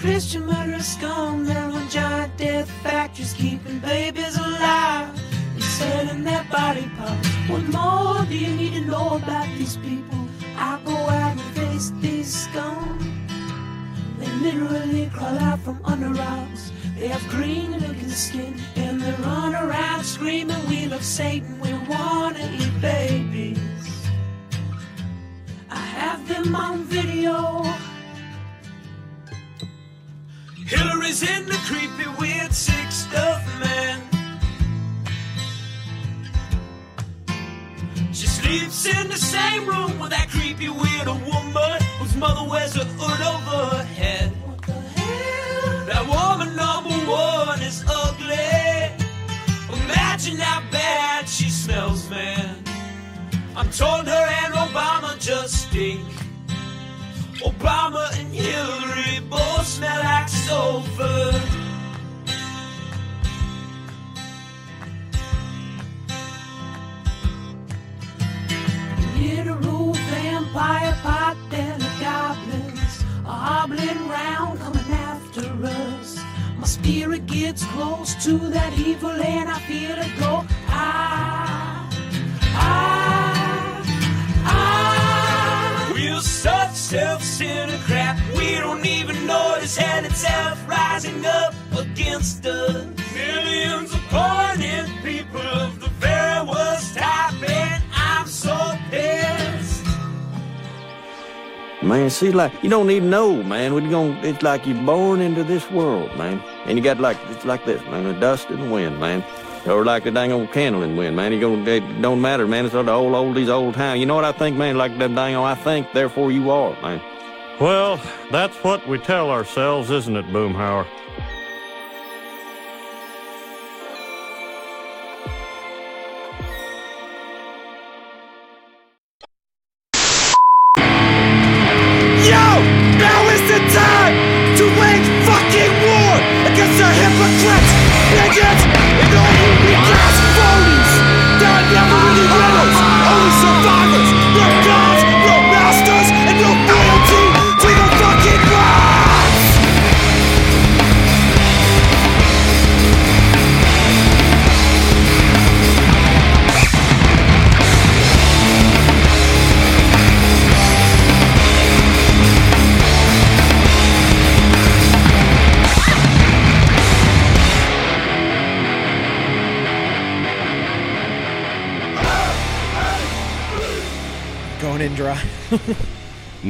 Christian murderous scum. There were giant death factories keeping babies alive and selling their body parts. What more do you need to know about these people? I go out and face these scum. They literally crawl out from under rocks. They have green looking skin and they run around screaming, We love Satan, we wanna eat babies. I have them on video. Hillary's in the creepy, weird, sick stuff, man. She sleeps in the same room with that creepy, weird woman whose mother wears a hood over her head. What the hell? That woman number one is ugly. Imagine how bad she smells, man. I'm told her and Obama just stink. Obama and Hillary both smell like sulfur. Literal vampire pot and the goblins are hobbling round coming after us. My spirit gets close to that evil and I feel it go. Ah, ah, We're such self-centered crap. We don't even notice hell itself rising up against us. Millions of pointed people of the very worst type, and I'm so pissed. Man, see, like you don't even know, man. You going it's like you're born into this world, man. And you got like it's like this, man. The dust and the wind, man. Or like the dang old candle in the wind, man. Gonna it don't matter, man. It's all the old oldies, old town. You know what I think, man? Like them dang old I think, therefore you are, man. Well, that's what we tell ourselves, isn't it, Boomhauer?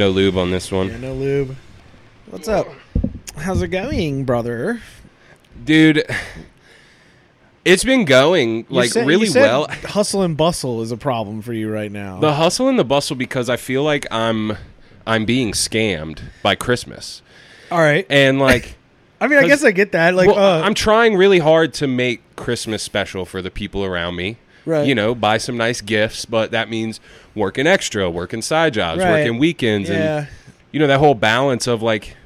No lube on this one. Yeah, no lube. What's up? How's it going, brother? Dude, it's been going like said- you really said well. Hustle and bustle is a problem for you right now. The hustle and the bustle because I feel like I'm I'm being scammed by Christmas. All right. And like I mean, I guess I get that. Like, well, uh, I'm trying really hard to make Christmas special for the people around me. Right. You know, buy some nice gifts, but that means working extra, working side jobs, Right. working weekends Yeah. and you know that whole balance of like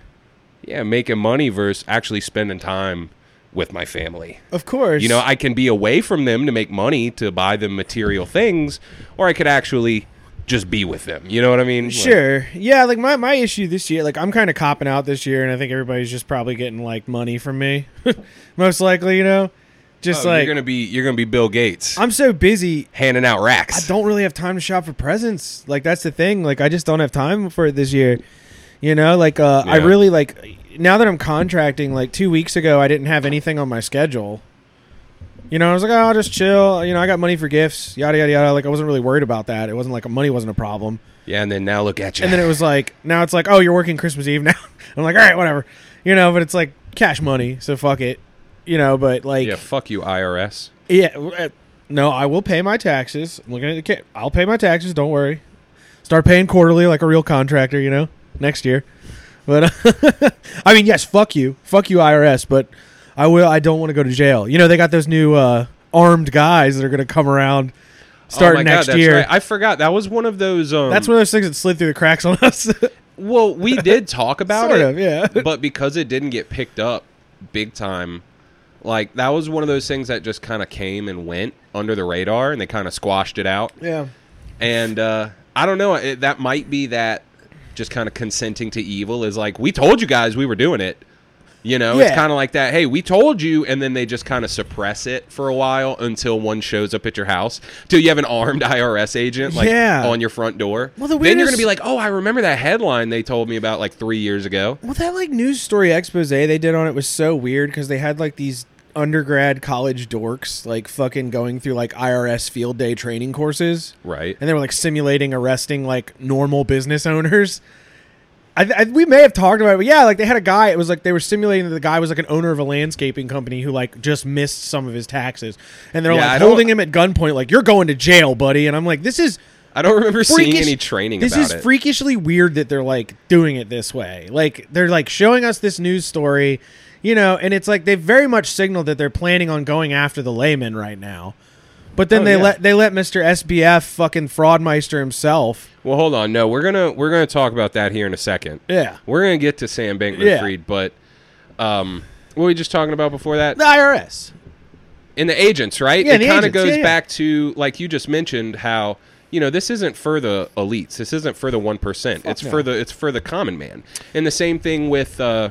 yeah, making money versus actually spending time with my family. of course. You know, I can be away from them to make money to buy them material things, or I could actually just be with them. You know what I mean? Like, Sure. Yeah, like my, my issue this year, like I'm kind of copping out this year, and I think everybody's just probably getting like money from me, most likely. You know, just oh, like you're gonna be you're gonna be Bill Gates I'm so busy. handing out racks. I don't really have time to shop for presents. Like that's the thing. Like I just don't have time for it this year. You know, like uh, I really like now that I'm contracting. Like two weeks ago, I didn't have anything on my schedule. You know, I was like, oh, I'll just chill. You know, I got money for gifts, yada yada yada. Like I wasn't really worried about that. It wasn't like money wasn't a problem. Yeah, and then now look at you. And then it was like, now it's like, oh, you're working Christmas Eve now. I'm like, all right, whatever. You know, but it's like cash money, so fuck it. You know, but like, yeah, fuck you, IRS. yeah, uh, no, I will pay my taxes. I'm looking at the ca- I'll pay my taxes. Don't worry. Start paying quarterly like a real contractor. You know, next year. But I mean, yes, fuck you, fuck you, IRS. But I will. I don't want to go to jail. You know, they got those new uh, armed guys that are going to come around starting oh my next God, year. right. I forgot that was one of those. Um, That's one of those things that slid through the cracks on us. well, we did talk about sort it, of, yeah. but because it didn't get picked up big time, like that was one of those things that just kind of came and went under the radar, and they kind of squashed it out. yeah. And uh, I don't know. It, that might be that just kind of consenting to evil is like we told you guys we were doing it. You know, it's kind of like that. Hey, we told you, and then they just kind of suppress it for a while until one shows up at your house. Till you have an armed IRS agent like Yeah. on your front door. Well, the then you're gonna be like, oh, I remember that headline they told me about like three years ago. Well, that like news story expose they did on it was so weird because they had like these undergrad college dorks like fucking going through like IRS field day training courses, Right. and they were like simulating arresting like normal business owners. I, I, we may have talked about it, but yeah, like they had a guy. It was like they were simulating that the guy was like an owner of a landscaping company who like just missed some of his taxes, and they're Yeah, like don't- holding him at gunpoint, like you're going to jail, buddy. And I'm like, this is I don't remember seeing any training This is it. freakishly weird that they're like doing it this way. Like they're like showing us this news story, you know, and it's like they very much signaled that they're planning on going after the layman right now. But then Oh, they yeah. let they let Mr. SBF fucking fraudmeister himself. Well, hold on. No, we're gonna we're gonna talk about that here in a second. Yeah. We're gonna get to Sam Bankman Yeah. Fried, but um, what were we just talking about before that? The IRS. in the agents, right? Yeah, it kind of goes yeah. back to like you just mentioned how you know this isn't for the elites. This isn't for the one percent. It's no. for the it's for the common man. And the same thing with uh,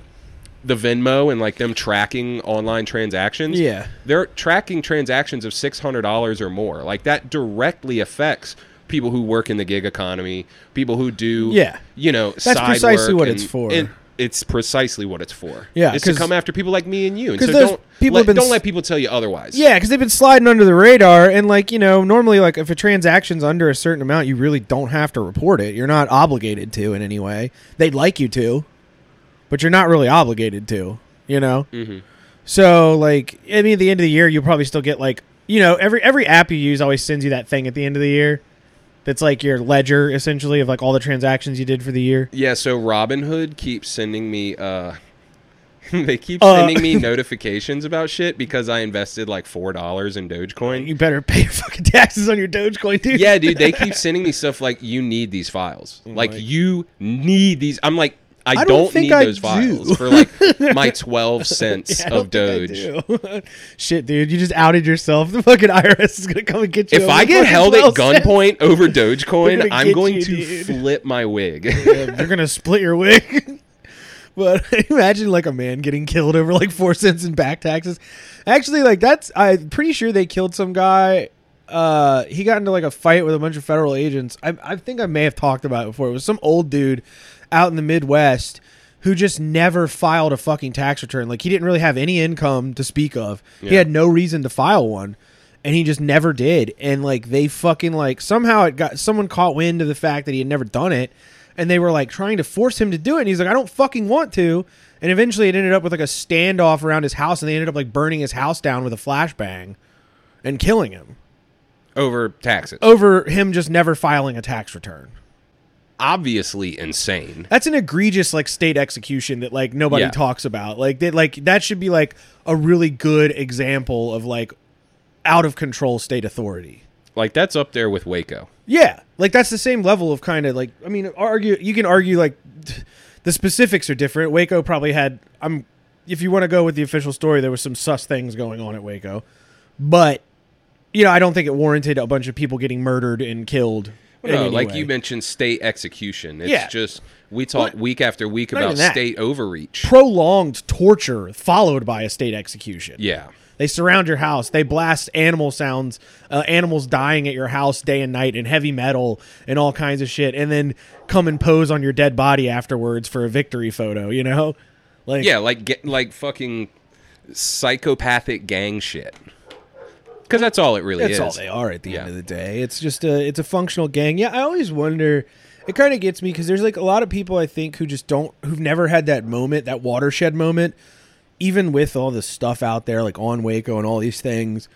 the Venmo and like them tracking online transactions. Yeah. they're tracking transactions of six hundred dollars or more. Like that directly affects. People who work in the gig economy, people who do, Yeah. you know, That's side precisely work what and- it's for. and it's precisely what it's for. Yeah, it's to come after people like me and you. And so don't people let, been don't let people tell you otherwise. Yeah, because they've been sliding under the radar, and like you know, normally like if a transaction's under a certain amount, you really don't have to report it. You're not obligated to in any way. They'd like you to, but you're not really obligated to. You know. Mm-hmm. So like, I mean, at the end of the year, you'll probably still get like you know every every app you use always sends you that thing at the end of the year. That's like your ledger essentially of like all the transactions you did for the year. Yeah, so Robinhood keeps sending me uh they keep Uh, sending me notifications about shit because I invested like four dollars in Dogecoin. You better pay fucking taxes on your Dogecoin, dude. yeah, dude, they keep sending me stuff like you need these files. Like you need these. I'm like I, don't don't, need I those do. files for like my 12 cents Yeah, I of Doge. I do. Shit, dude, you just outed yourself. The fucking IRS is gonna come and get you. If I get held at 12 cents. gunpoint over Dogecoin, I'm going you, to dude. flip my wig. Yeah, they're gonna split your wig. but imagine like a man getting killed over like four cents in back taxes. Actually, like that's I'm pretty sure they killed some guy. Uh, he got into like a fight with a bunch of federal agents. I, I think I may have talked about it before. It was some old dude out in the Midwest who just never filed a fucking tax return. Like he didn't really have any income to speak of. He had no reason to file one. And he just never did. And like they fucking like somehow it got someone caught wind of the fact that he had never done it. And they were like trying to force him to do it. And he's like, I don't fucking want to. And eventually it ended up with like a standoff around his house and they ended up like burning his house down with a flashbang and killing him over taxes. over him just never filing a tax return. Obviously insane. That's an egregious like state execution that like nobody Yeah. talks about. Like that like that should be like a really good example of like out of control state authority. Like that's up there with Waco. Yeah, like that's the same level of kind of like I mean argue you can argue like the specifics are different. Waco probably had I'm if you want to go with the official story there was some sus things going on at Waco. But you know, I don't think it warranted a bunch of people getting murdered and killed. No, any like you mentioned, state execution. It's Yeah. just we talk What? week after week Not about state overreach. prolonged torture followed by a state execution. yeah, They surround your house. They blast animal sounds, uh, animals dying at your house day and night, and heavy metal and all kinds of shit, and then come and pose on your dead body afterwards for a victory photo. You know, like yeah, like get like fucking psychopathic gang shit. Because that's all it really is. that's is. all they are at the Yeah. end of the day. It's just a it's a functional gang. Yeah, I always wonder. It kind of gets me because there's like a lot of people I think who just don't who've never had that moment, that watershed moment, even with all the stuff out there like on Waco and all these things.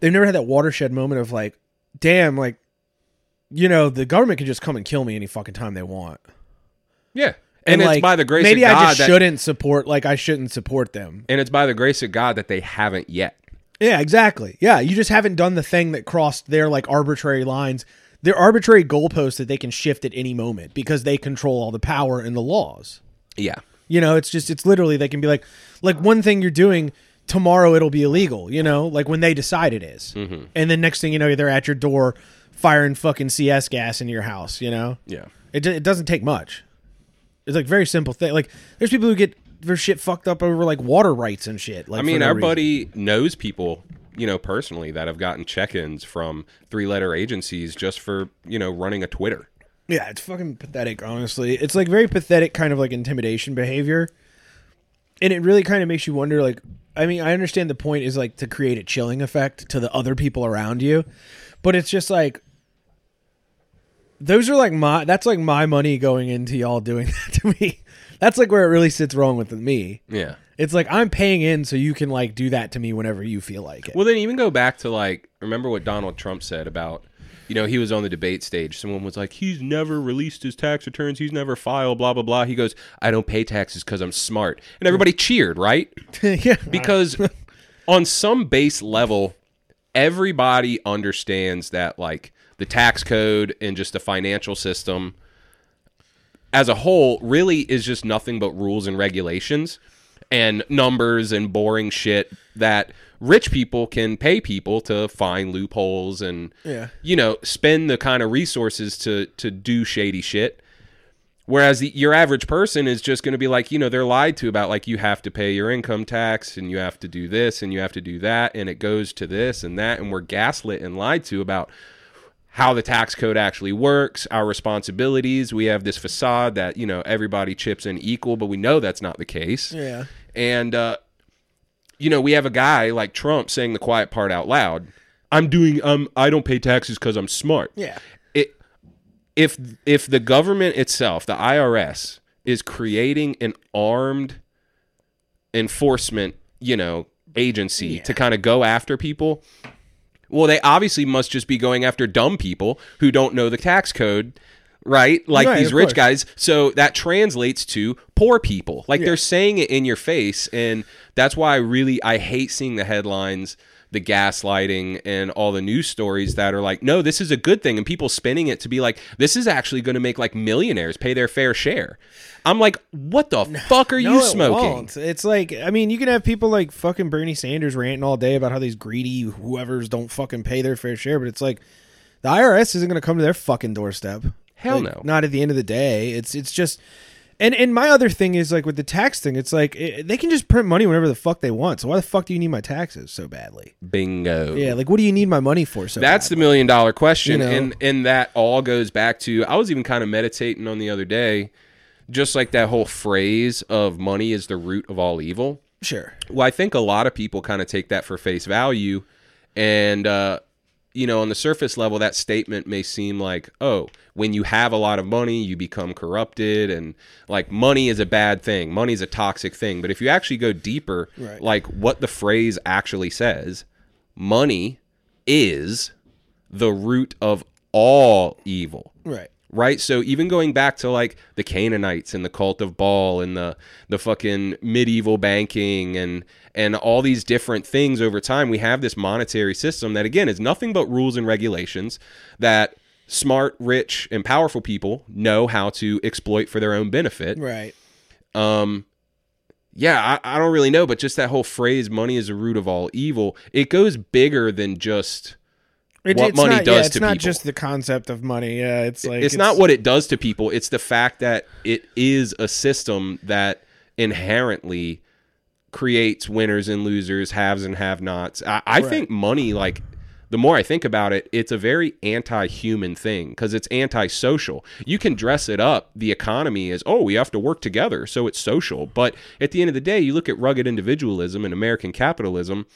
They've never had that watershed moment of like, damn, like, you know, the government can just come and kill me any fucking time they want. Yeah, and, it's like, by the grace maybe of God Maybe I just that, shouldn't support like I shouldn't support them. and it's by the grace of God that they haven't yet. Yeah, exactly. Yeah, you just haven't done the thing that crossed their like arbitrary lines. Their arbitrary goalposts that they can shift at any moment because they control all the power and the laws. Yeah, You know, it's just it's literally they can be like like one thing you're doing tomorrow it'll be illegal, you know, like when they decide it is. Mm-hmm. And then next thing you know they're at your door firing fucking CS gas in your house, you know? yeah. It, it doesn't take much. It's like very simple thing. Like there's people who get their shit fucked up over like water rights and shit. Like I mean, no our reason. buddy knows people, you know, personally that have gotten check-ins from three-letter agencies just for you know running a Twitter. Yeah, it's fucking pathetic, honestly. It's like very pathetic kind of like intimidation behavior. And it really kind of makes you wonder like I mean, I understand the point is like to create a chilling effect to the other people around you, but it's just like those are like my that's like my money going into y'all doing that to me. That's like where it really sits wrong with me. Yeah. It's like I'm paying in so you can like do that to me whenever you feel like it. Well, then even go back to like remember what Donald Trump said about you know he was on the debate stage. Someone was like, "He's never released his tax returns. He's never filed." Blah blah blah. He goes, "I don't pay taxes because I'm smart," and everybody cheered, right? yeah. Because on some base level, everybody understands that like the tax code and just the financial system as a whole really is just nothing but rules and regulations and numbers and boring shit that rich people can pay people to find loopholes and Yeah. you know spend the kind of resources to to do shady shit whereas the, your average person is just going to be like you know they're lied to about like you have to pay your income tax and you have to do this and you have to do that and it goes to this and that and we're gaslit and lied to about how the tax code actually works, our responsibilities. We have this facade that, you know, everybody chips in equal, but we know that's not the case. Yeah. And, uh, you know, we have a guy like Trump saying the quiet part out loud. I'm doing, um, I don't pay taxes because I'm smart. Yeah. It, if, if the government itself, the IRS, is creating an armed enforcement, you know, agency to kind of go after people, well, they obviously must just be going after dumb people who don't know the tax code, right? Like Right, these rich course. guys. So that translates to poor people. Like they're saying it in your face, and that's why I really I hate seeing the headlines, the gaslighting, and all the news stories that are like, no, this is a good thing, and people spinning it to be like, this is actually going to make like millionaires pay their fair share. I'm like, what the fuck are No, you smoking? won't. It's like I mean, you can have people like fucking Bernie Sanders ranting all day about how these greedy whoever's don't fucking pay their fair share, but it's like the IRS isn't going to come to their fucking doorstep. Hell Like, no. Not at the end of the day. It's it's just and and my other thing is like with the tax thing, it's like it, they can just print money whenever the fuck they want. So why the fuck do you need my taxes so badly? Bingo. Yeah, like what do you need my money for so That's the million dollar question, You know? and and that all goes back to I was even kind of meditating on the other day, just like that whole phrase of money is the root of all evil. Sure. Well, I think a lot of people kind of take that for face value, and uh, you know, on the surface level, that statement may seem like, oh, when you have a lot of money, you become corrupted, and like money is a bad thing, money is a toxic thing. But if you actually go deeper, Right. like what the phrase actually says, money is the root of all evil Right. Right? So even going back to like the Canaanites and the cult of Baal and the the fucking medieval banking and and all these different things over time, we have this monetary system that again is nothing but rules and regulations that smart, rich, and powerful people know how to exploit for their own benefit. Right. Um yeah, I, I don't really know, but just that whole phrase "money is the root of all evil," it goes bigger than just It- What money not, does yeah, it's to not people. just the concept of money. Yeah, it's like it's, not what it does to people it's the fact that it is a system that inherently creates winners and losers haves and have nots i, I Right. think money like the more i think about it it's a very anti-human thing because it's anti-social you can dress it up the economy is oh we have to work together so it's social but at the end of the day you look at rugged individualism and american capitalism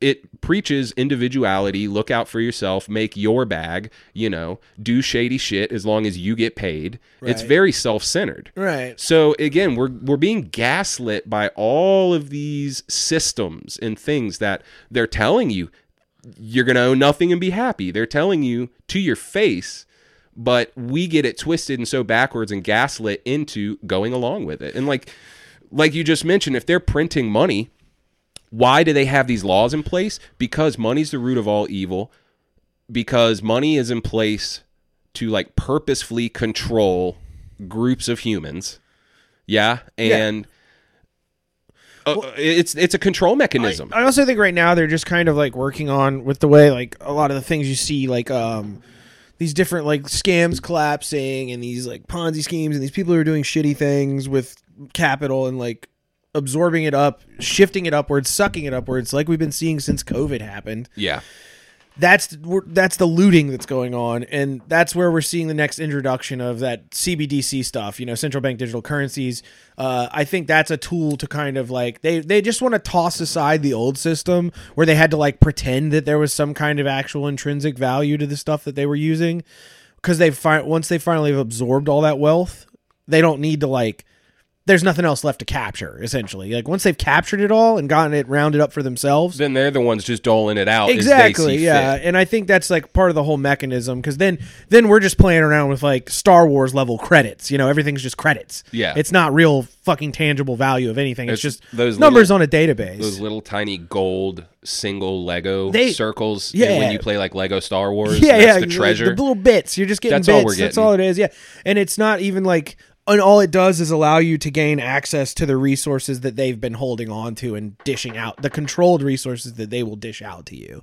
it preaches individuality, look out for yourself, make your bag, you know, do shady shit as long as you get paid. It's very self-centered. Right. So again, we're we're being gaslit by all of these systems and things that they're telling you you're going to own nothing and be happy. They're telling you to your face, but we get it twisted and so backwards and gaslit into going along with it. And like like you just mentioned, if they're printing money, why do they have these laws in place? Because money's the root of all evil. Because money is in place to like purposefully control groups of humans. Yeah, and uh, it's it's a control mechanism. I also think right now they're just kind of like working on with the way like a lot of the things you see like um these different like scams collapsing and these like Ponzi schemes and these people who are doing shitty things with capital and like absorbing it up, shifting it upwards, sucking it upwards, like we've been seeing since COVID happened. Yeah. That's that's the looting that's going on, and that's where we're seeing the next introduction of that CBDC stuff. You know, central bank digital currencies. Uh, I think that's a tool to kind of like they they just want to toss aside the old system where they had to like pretend that there was some kind of actual intrinsic value to the stuff that they were using because they fi- once they finally have absorbed all that wealth, they don't need to like. There's nothing else left to capture. Essentially, like once they've captured it all and gotten it rounded up for themselves, Then they're the ones just doling it out. exactly yeah fit. and i think that's like part of the whole mechanism because then then we're just playing around with like star wars level credits you know everything's just credits Yeah. it's not real fucking tangible value of anything it's, It's just those numbers little- on a database Those little tiny gold single Lego They- circles. yeah. when you play like Lego Star Wars. yeah that's yeah the treasure. the little bits you're just getting That's bits all we're getting. that's all it is yeah and it's not even like and all it does is allow you to gain access to the resources that they've been holding on to and dishing out the controlled resources that they will dish out to you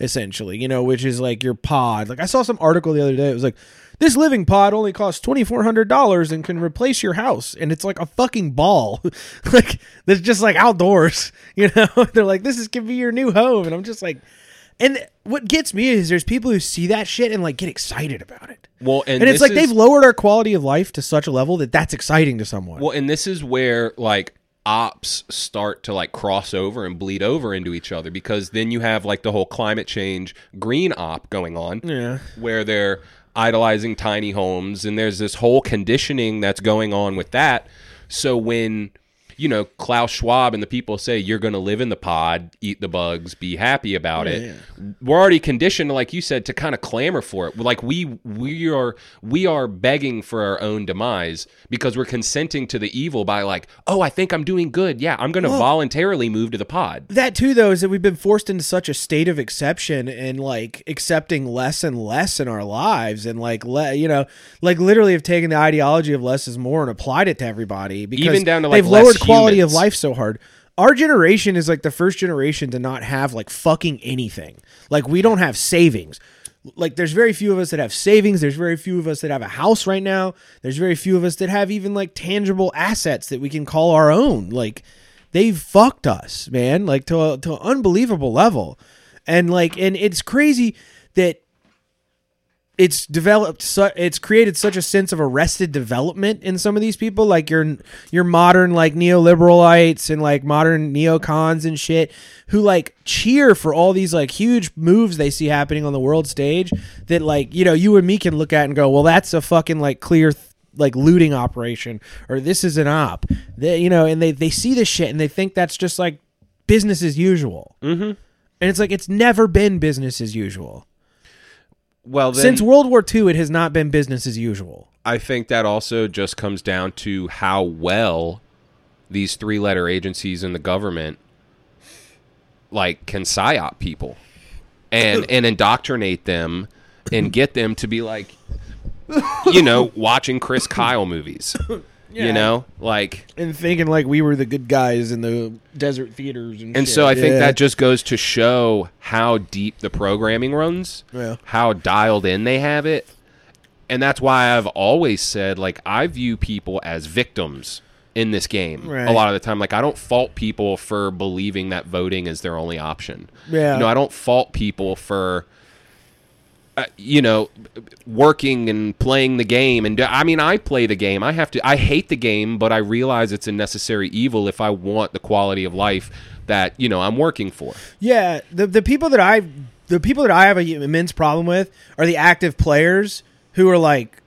essentially you know which is like your pod. Like i saw some article the other day it was like this living pod only costs $2400 and can replace your house. And it's like a fucking ball. Like that's just like outdoors you know? They're like this is gonna be your new home. And i'm just like and what gets me is there's people who see that shit and like get excited about it well, and, and it's like is- they've lowered our quality of life to such a level that that's exciting to someone. Well, and this is where like ops start to like cross over and bleed over into each other because then you have like the whole climate change green op going on yeah. where they're idolizing tiny homes and there's this whole conditioning that's going on with that. So when you know Klaus Schwab and the people say you're going to live in the pod, eat the bugs, be happy about it. We're already conditioned, like you said, to kind of clamor for it. Like we we are we are begging for our own demise because we're consenting to the evil by like, oh, I think I'm doing good. Yeah, I'm going to voluntarily move to the pod. That too, though, is that we've been forced into such a state of exception and like accepting less and less in our lives, and like le- you know, like literally have taken the ideology of less is more and applied it to everybody because Even down to, like, they've less lowered quality of life so hard. Our generation is like the first generation to not have like fucking anything. Like we don't have savings. Like there's very few of us that have savings. There's very few of us that have a house right now. There's very few of us that have even like tangible assets that we can call our own. Like they've fucked us, man, like to a, to an unbelievable level. And like and it's crazy that it's developed su- it's created such a sense of arrested development in some of these people like your your modern like neoliberalites and like modern neocons and shit who like cheer for all these like huge moves they see happening on the world stage that like you know you and me can look at and go well that's a fucking like clear th- like looting operation or this is an op. They, you know and they they see this shit and they think that's just like business as usual. Mm-hmm. and it's like it's never been business as usual Well, then, since World War II, it has not been business as usual. I think that also just comes down to how well these three letter agencies in the government like can psyop people and and indoctrinate them and get them to be like you know watching Chris Kyle movies you know like And thinking like we were the good guys in the desert theaters and and shit. so I think Yeah. that just goes to show how deep the programming runs, Yeah. how dialed in they have it. And that's why I've always said, like, I view people as victims in this game Right. a lot of the time. Like, I don't fault people for believing that voting is their only option. Yeah. You know, I don't fault people for. Uh, you know, working and playing the game, and I mean, I play the game. I have to. I hate the game, but I realize it's a necessary evil if I want the quality of life that you know I'm working for. yeah, the the people that I the people that I have a immense problem with are the active players who are like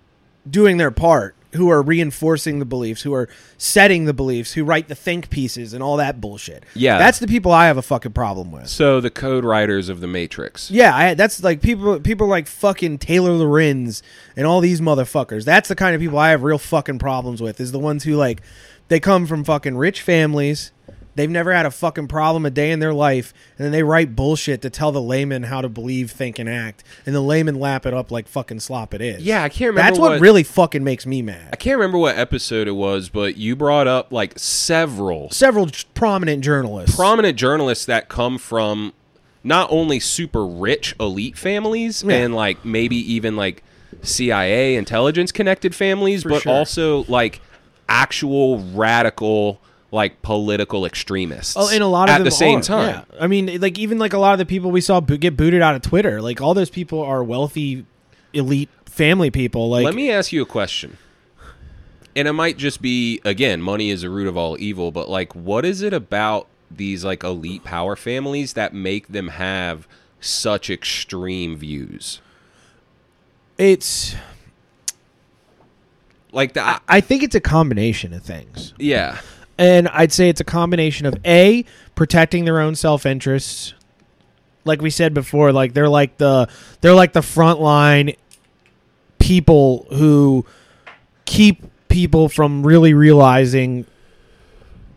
doing their part, who are reinforcing the beliefs, who are setting the beliefs, who write the think pieces and all that bullshit. Yeah. that's the people I have a fucking problem with. So the code writers of the Matrix. Yeah, I, that's like people people like fucking Taylor Lorenz and all these motherfuckers. That's the kind of people I have real fucking problems with. Is the ones who like they come from fucking rich families. They've never had a fucking problem a day in their life, and then they write bullshit to tell the layman how to believe, think, and act, and the layman lap it up like fucking slop it is. Yeah, I can't remember That's what, what- really fucking makes me mad. I can't remember what episode it was, but you brought up like several Several prominent journalists. prominent journalists that come from not only super rich elite families Yeah. and like maybe even like CIA intelligence connected families, but sure. also like actual radical like political extremists. Oh, and a lot of at the same are, time. yeah. I mean, like even like a lot of the people we saw bo- get booted out of Twitter, like all those people are wealthy, elite family people. Like, Let me ask you a question. And it might just be again, money is the root of all evil, but like what is it about these like elite power families that make them have such extreme views? it's. Like that I think it's a combination of things. yeah. And I'd say it's a combination of A, protecting their own self interests. Like we said before, like they're like the they're like the frontline people who keep people from really realizing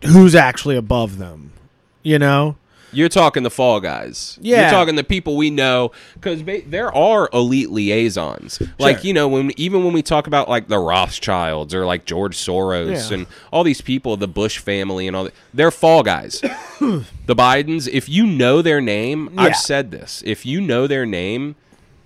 who's actually above them. You know? You're talking the fall guys. Yeah. You're talking the people we know because there are elite liaisons. Like you know when even when we talk about like the Rothschilds or like George Soros Yeah. and all these people, the Bush family and all that, they're fall guys. the Bidens, if you know their name, Yeah. I've said this. If you know their name,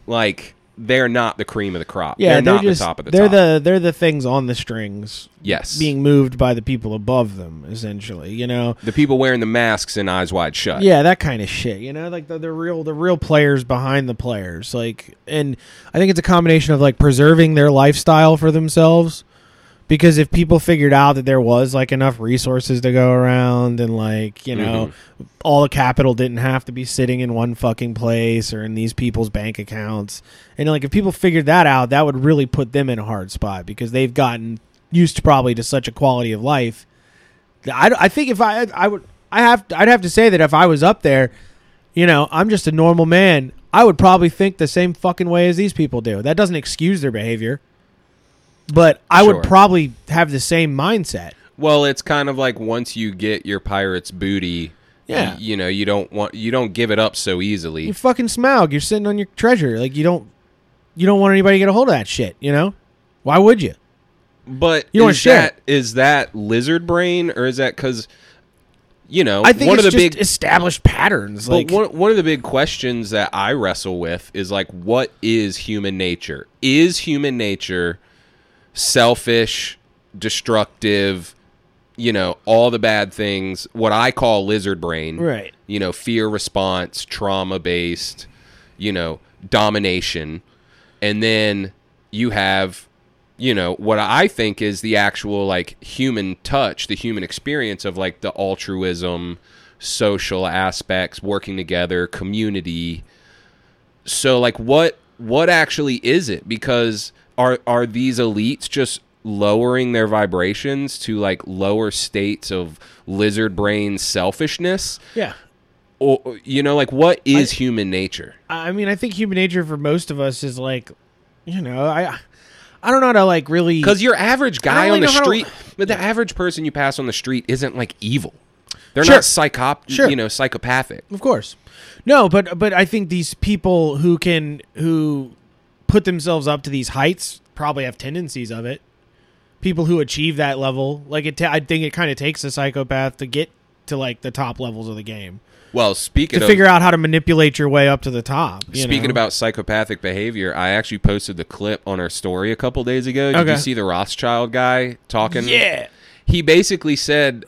like they're not the cream of the crop. Yeah, they're, not just the top of the they're top. the they're the things on the strings yes, being moved by the people above them, essentially. You know? the people wearing the masks and eyes wide shut. Yeah, that kind of shit. You know, like the, the real the real players behind the players. Like, and I think it's a combination of like preserving their lifestyle for themselves. Because if people figured out that there was like enough resources to go around and like you know mm-hmm. all the capital didn't have to be sitting in one fucking place or in these people's bank accounts and like if people figured that out that would really put them in a hard spot because they've gotten used to probably to such a quality of life I, I think if I I would I have I'd have to say that if I was up there, you know, I'm just a normal man. I would probably think the same fucking way as these people do. That doesn't excuse their behavior, but I Sure. would probably have the same mindset. Well, it's kind of like once you get your pirate's booty, Yeah. y- you, know, you don't want you don't give it up so easily. You fucking smaug. You're sitting on your treasure. Like you don't you don't want anybody to get a hold of that shit. You know, why would you? But You don't is share that is that lizard brain or is that because you know I think one it's of the just big established patterns. but Like one one of the big questions that I wrestle with is like what is human nature? Is human nature selfish, destructive, you know, all the bad things, what I call lizard brain. right. you know, fear response, trauma based, you know, domination. And then you have, you know, what I think is the actual like human touch, the human experience of like the altruism, social aspects, working together, community. So like what what actually is it? Because are are these elites just lowering their vibrations to like lower states of lizard brain selfishness? Yeah. or you know like what is human nature I mean, I think human nature for most of us is like, you know, I I don't know how to like really because your average guy really on the how to- street but the average person you pass on the street isn't like evil they're Sure. not psychop Sure. you know psychopathic Of course. No, but but I think these people who can who put themselves up to these heights probably have tendencies of it. People who achieve that level, like it, I think it kind of takes a psychopath to get to like the top levels of the game well speaking to of figure out how to manipulate your way up to the top. you Speaking know? about psychopathic behavior, I actually posted the clip on our story a couple days ago. Did Okay. you see the Rothschild guy talking? yeah, He basically said,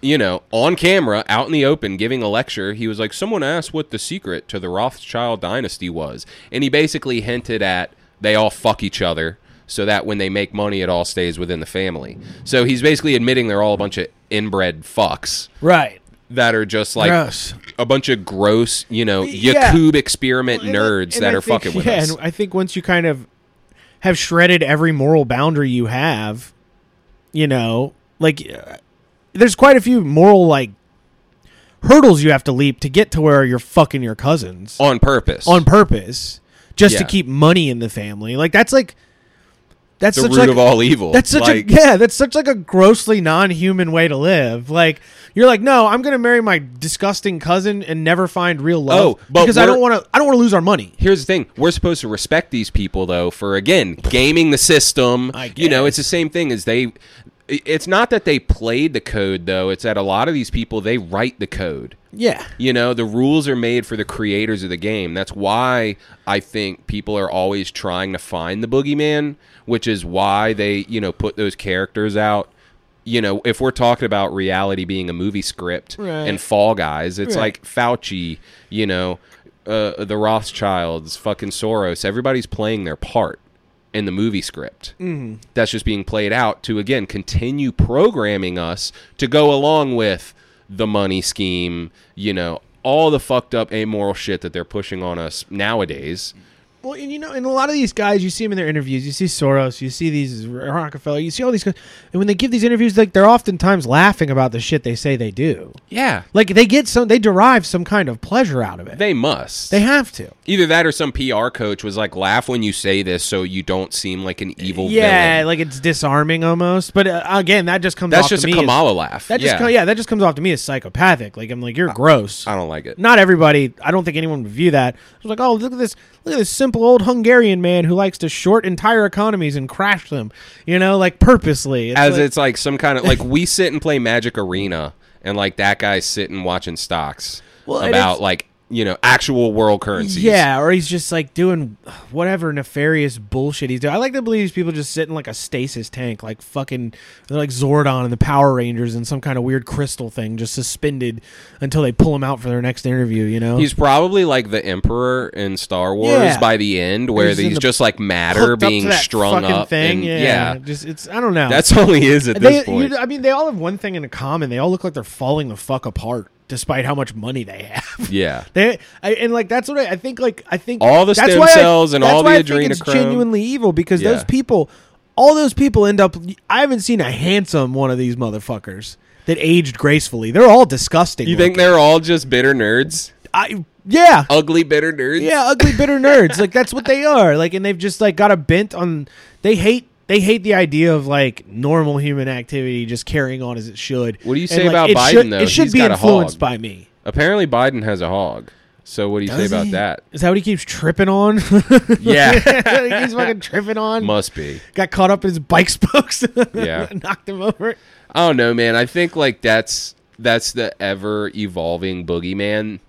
you know, on camera, out in the open, giving a lecture, he was like, someone asked what the secret to the Rothschild dynasty was. And he basically hinted at they all fuck each other so that when they make money, it all stays within the family. So he's basically admitting they're all a bunch of inbred fucks right. that are just like Gross. a bunch of gross, you know, Yeah. Yakub experiment And I- nerds and that I are think- fucking with yeah, us. and I think once you kind of have shredded every moral boundary you have, you know, like there's quite a few moral like hurdles you have to leap to get to where you're fucking your cousins on purpose. on purpose just to keep money in the family. Like that's like that's the such root like of all evil. that's such like, a yeah, that's such like a grossly non-human way to live. Like you're like, no, I'm gonna marry my disgusting cousin and never find real love Oh, but because I don't want to. I don't want to lose our money. Here's the thing: we're supposed to respect these people, though, for again gaming the system. I You know, it's the same thing as they. It's not that they played the code, though. It's that a lot of these people they write the code. Yeah, You know, the rules are made for the creators of the game. That's why I think people are always trying to find the boogeyman, which is why they, you know, put those characters out, you know, if we're talking about reality being a movie script Right. and Fall Guys, it's Right. like Fauci, you know, uh, the Rothschilds, fucking Soros. Everybody's playing their part in the movie script. Mm-hmm. That's just being played out to again continue programming us to go along with the money scheme. You know, all the fucked up amoral shit that they're pushing on us nowadays. Well, and you know, and a lot of these guys, you see them in their interviews. You see Soros, you see these Rockefeller, you see all these guys, and when they give these interviews, like they're oftentimes laughing about the shit they say they do. Yeah, Like they get some, they derive some kind of pleasure out of it. they must. They have to. Either that or some PR coach was like, laugh when you say this so you don't seem like an evil Yeah, villain. like it's disarming almost. But uh, again, that just comes. That's off just to a me as- Kamala laugh. that just yeah. co- yeah, that just comes off to me as psychopathic. Like I'm like you're gross. I don't like it. Not everybody. I don't think anyone would view that. It's like, oh, look at this, look at this simple old Hungarian man who likes to short entire economies and crash them. You know, like purposely. It's As like- it's like some kind of like we sit and play Magic Arena and like that guy's sitting watching stocks Well, about like you know actual world currencies. Yeah, or he's just like doing whatever nefarious bullshit he's doing. I like to believe these people just sit in like a stasis tank, like fucking, they're like Zordon and the Power Rangers and some kind of weird crystal thing, just suspended until they pull him out for their next interview. You know, He's probably like the Emperor in Star Wars Yeah. by the end, where He's he's, just like matter up being that strung up. thing. and- yeah, yeah, just it's I don't know. that's all he is at they. this point. You, I mean, they all have one thing in common. They all look like they're falling the fuck apart, despite how much money they have. yeah. They I, and like that's what I, I think. Like I think All the that's stem why I- cells and that's all why the I think it's genuinely evil because those people, all those people end up. I haven't seen a handsome one of these motherfuckers that aged gracefully. They're all disgusting. You think they're all just bitter nerds? I yeah. Ugly bitter nerds? Yeah, ugly bitter nerds. Like that's what they are. Like and they've just like got a bent on they hate they hate the idea of like normal human activity just carrying on as it should. What do you And, say like, about Biden, should, though? It should He's be influenced by me. Apparently Biden has a hog. So what do you Does say about he? that? Is that what he keeps tripping on? Yeah. he's fucking tripping on. Must be. Got caught up in his bike spokes. Yeah. knocked him over. I don't know, man. I think like that's that's the ever evolving boogeyman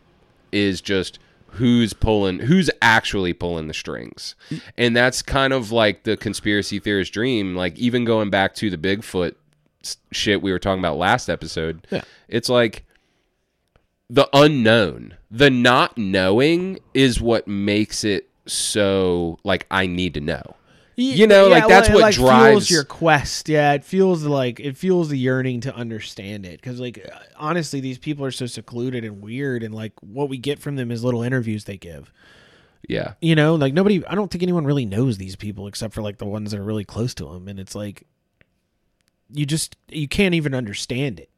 is just who's pulling who's actually pulling the strings. And that's kind of like the conspiracy theorist dream, like even going back to the Bigfoot shit we were talking about last episode. Yeah. It's like the unknown. The not knowing is what makes it so like I need to know. You know, like, that's it, what fuels drives- your quest. Yeah, it fuels the like it fuels the yearning to understand it because like honestly, these people are so secluded and weird, and like what we get from them is little interviews they give. Yeah. You know, like nobody. I don't think anyone really knows these people except for like the ones that are really close to them, and it's like you just you can't even understand it.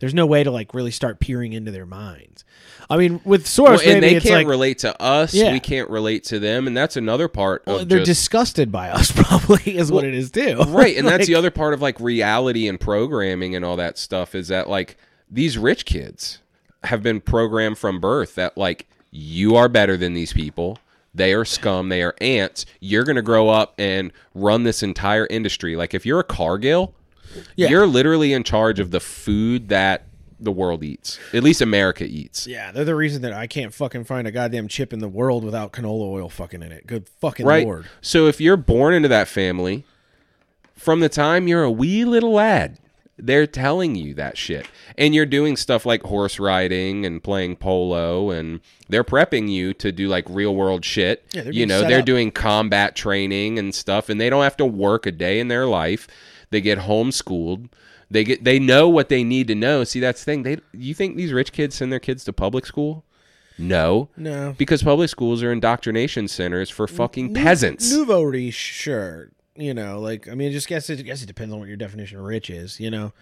There's no way to like really start peering into their minds. I mean, with Soros, Well, and they it's can't like relate to us. Yeah. We can't relate to them, and that's another part well, of they're just, disgusted by us. Probably is what it is too. right. And that's the other part of like reality and programming and all that stuff is that like these rich kids have been programmed from birth that like you are better than these people. They are scum. They are ants. You're going to grow up and run this entire industry. Like if you're a Cargill, Yeah. you're literally in charge of the food that the world eats. At least America eats. Yeah, they're the reason that I can't fucking find a goddamn chip in the world without canola oil fucking in it. Good fucking right? lord. So if you're born into that family, from the time you're a wee little lad, they're telling you that shit. And you're doing stuff like horse riding and playing polo and they're prepping you to do like real world shit. Yeah, you know, they're up. doing combat training and stuff and they don't have to work a day in their life. They get homeschooled. They get they know what they need to know. See, that's the thing. They you think these rich kids send their kids to public school? No. No. Because public schools are indoctrination centers for fucking peasants. Nouveau riche, sure. You know, like I mean, I just guess it, I guess it depends on what your definition of rich is. You know,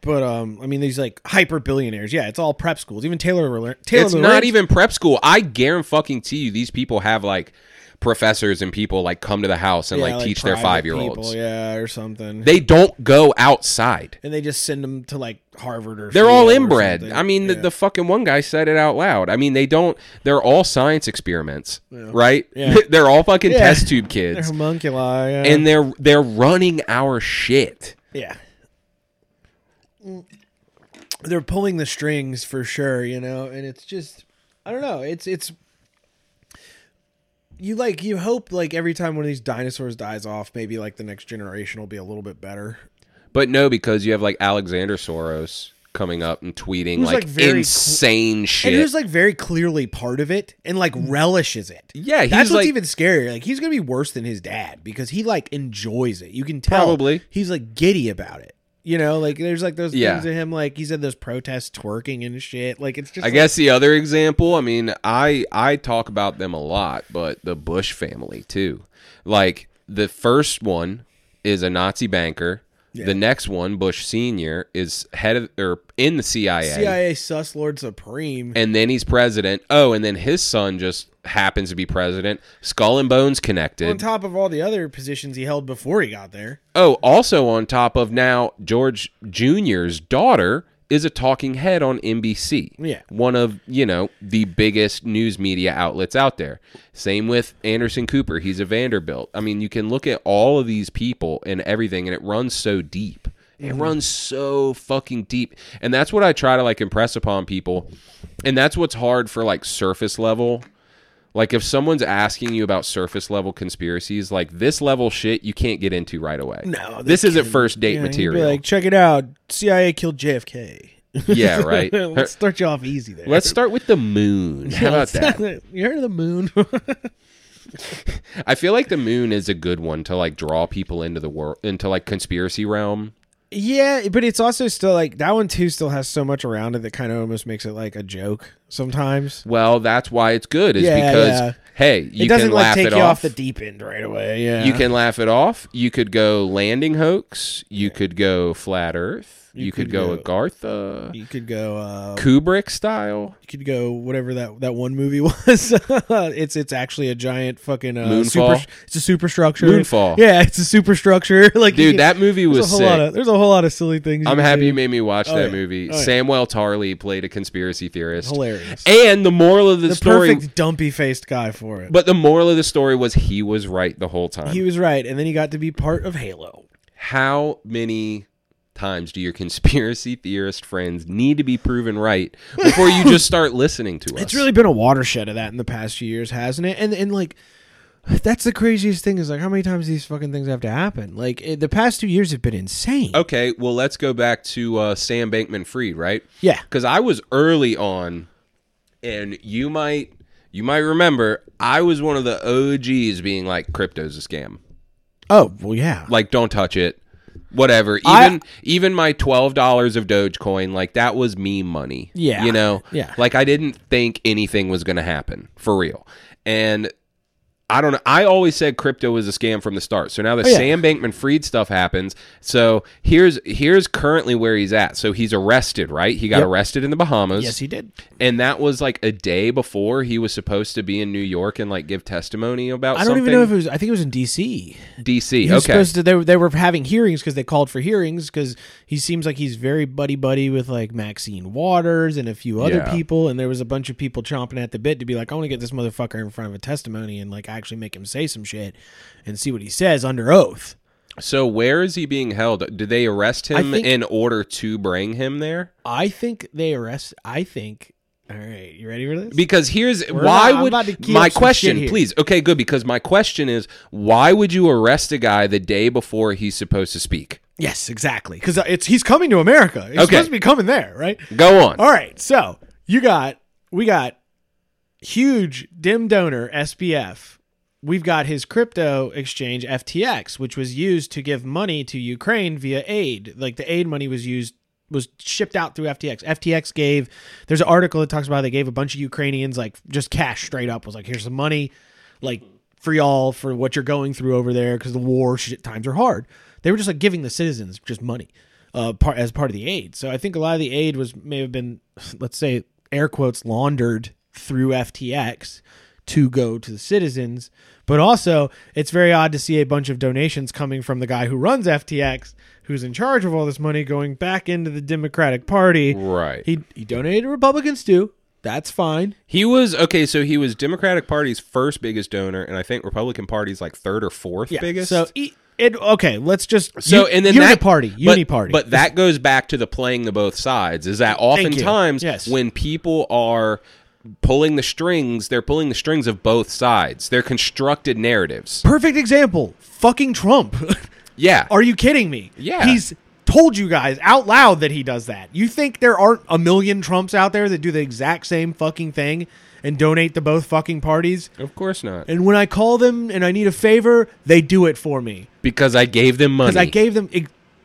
but um, I mean, these like hyper billionaires. Yeah, it's all prep schools. Even Taylor, Taylor it's not even prep school. I guarantee fucking to you, these people have like professors and people like come to the house and yeah, like teach their five year olds. yeah, or something. They don't go outside. and they just send them to like Harvard or They're all inbred. I mean, the, Yeah. the fucking one guy said it out loud. I mean, they don't. They're all science experiments, right? Yeah. they're all fucking test tube kids. they're homunculi. And they're they're running our shit. Yeah. They're pulling the strings for sure, you know, and it's just I don't know, it's it's you like you hope like every time one of these dinosaurs dies off, maybe like the next generation will be a little bit better. But no, because you have like Alexander Soros coming up and tweeting like, like, very cl- insane shit. And who's like very clearly part of it and like relishes it. Yeah, he's that's what's like- even scarier. Like he's gonna be worse than his dad because he like enjoys it. You can tell Probably. he's like giddy about it. You know, like there's like those Yeah. things of him like he said those protests twerking and shit. Like it's just I like- guess the other example, I mean, I I talk about them a lot, but the Bush family too. Like the first one is a Nazi banker. The next one, Bush Senior, is head of or in the CIA, CIA sus lord supreme. and then he's president. Oh, and then his son just happens to be president. Skull and Bones connected. on top of all the other positions he held before he got there. Oh, also on top of now, George Jr.'s daughter is a talking head on NBC. Yeah. One of, you know, the biggest news media outlets out there. Same with Anderson Cooper. He's a Vanderbilt. I mean, you can look at all of these people and everything, and it runs so deep. It mm-hmm. runs so fucking deep. And that's what I try to like impress upon people. And that's what's hard for like surface level. Like if someone's asking you about surface level conspiracies, like this level shit, you can't get into right away. No, this isn't first date Yeah, you'd be material. like, check it out. CIA killed JFK. yeah, right. Let's start you off easy there. Let's start with the moon. How about that? you heard of the moon? I feel like the moon is a good one to like draw people into the world, into like conspiracy realm. Yeah, but it's also still like that one too. Still has so much around it that kind of almost makes it like a joke sometimes. Well, that's why it's good, is Yeah, because yeah. hey, you it doesn't can like laugh take it you off. off the deep end right away. Yeah, You can laugh it off. You could go landing hoax. You could go flat Earth. You, You could, could go, go- Agartha, You could go. Uh, Kubrick style. you could go whatever that that one movie was. it's it's actually a giant fucking uh, Moonfall? Super, it's a superstructure. Moonfall. Yeah, it's a superstructure. like Dude, that movie there's was a whole sick. lot of there's a whole lot of silly things. I'm happy do. you made me watch Oh, that yeah. movie. Oh, yeah. Samwell Tarly played a conspiracy theorist. hilarious. And the moral of the, story. the story perfect dumpy faced guy for it. But the moral of the story was he was right the whole time. he was right, and then he got to be part of Halo. How many times do your conspiracy theorist friends need to be proven right before you just start listening to us? It's really been a watershed of that in the past few years, hasn't it? And and like that's the craziest thing is like how many times these fucking things have to happen. Like it, the past two years have been insane. Okay, well, let's go back to uh, Sam Bankman Fried, right? Yeah. Because I was early on, and you might you might remember I was one of the OGs being like, "Crypto's a scam." Oh well, yeah. Like, don't touch it. Whatever. I- Even even my twelve dollars of Dogecoin, like that was me money. Yeah. You know. Yeah. Like I didn't think anything was going to happen for real, and. I don't know. I always said crypto was a scam from the start. So now the Oh, yeah. Sam Bankman Fried stuff happens. So here's here's currently where he's at. So he's arrested, right? He got Yep. arrested in the Bahamas. yes, he did. and that was like a day before he was supposed to be in New York and like give testimony about I don't something. even know if it was. I think it was in D.C. DC. Okay. to. They, were- they were having hearings because they called for hearings because he seems like he's very buddy buddy with like Maxine Waters and a few other Yeah. people, and there was a bunch of people chomping at the bit to be like, I want to get this motherfucker in front of a testimony and like actually make him say some shit and see what he says under oath. So where is he being held? Did they arrest him think- in order to bring him there? I think they arrest. I think. All right, you ready for this? Because here's We're why not- would about to key my question, please. Okay, good. Because my question is, why would you arrest a guy the day before he's supposed to speak? yes, exactly. Because it's he's coming to America. He's Okay. supposed to be coming there, right? Go on. All right, so you got we got huge dim donor SBF. We've got his crypto exchange FTX, which was used to give money to Ukraine via aid. Like the aid money was used was shipped out through FTX. FTX gave there's an article that talks about they gave a bunch of Ukrainians like just cash straight up was like here's some money like for y'all for what you're going through over there because the war shit times are hard. They were just like giving the citizens just money uh, part as part of the aid. So I think a lot of the aid was may have been, let's say, air quotes laundered through FTX to go to the citizens. But also, it's very odd to see a bunch of donations coming from the guy who runs FTX, who's in charge of all this money, going back into the Democratic Party. Right. He he donated to Republicans too. That's fine. He was okay. So he was Democratic Party's first biggest donor, and I think Republican Party's like third or fourth Yeah. biggest. So he, it okay. Let's just So and then that party, but, uni party. But that goes back to the playing the both sides. Is that oftentimes Yes. when people are pulling the strings, they're pulling the strings of both sides. They're constructed narratives. perfect example. Fucking Trump. Yeah. Are you kidding me? Yeah. He's told you guys out loud that he does that. You think there aren't a million Trumps out there that do the exact same fucking thing and donate to both fucking parties? Of course not. And when I call them and I need a favor, they do it for me Because I gave them money. because I gave them.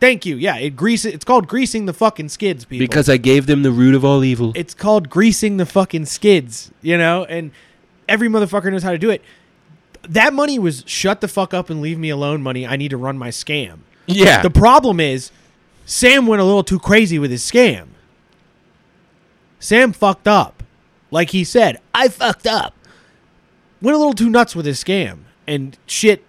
Thank you. Yeah, it grease. It's called greasing the fucking skids, people. because I gave them the root of all evil. it's called greasing the fucking skids, you know, and every motherfucker knows how to do it. That money was shut the fuck up and leave me alone money. I need to run my scam. yeah. The problem is Sam went a little too crazy with his scam. Sam fucked up. Like he said, I fucked up. Went a little too nuts with his scam and shit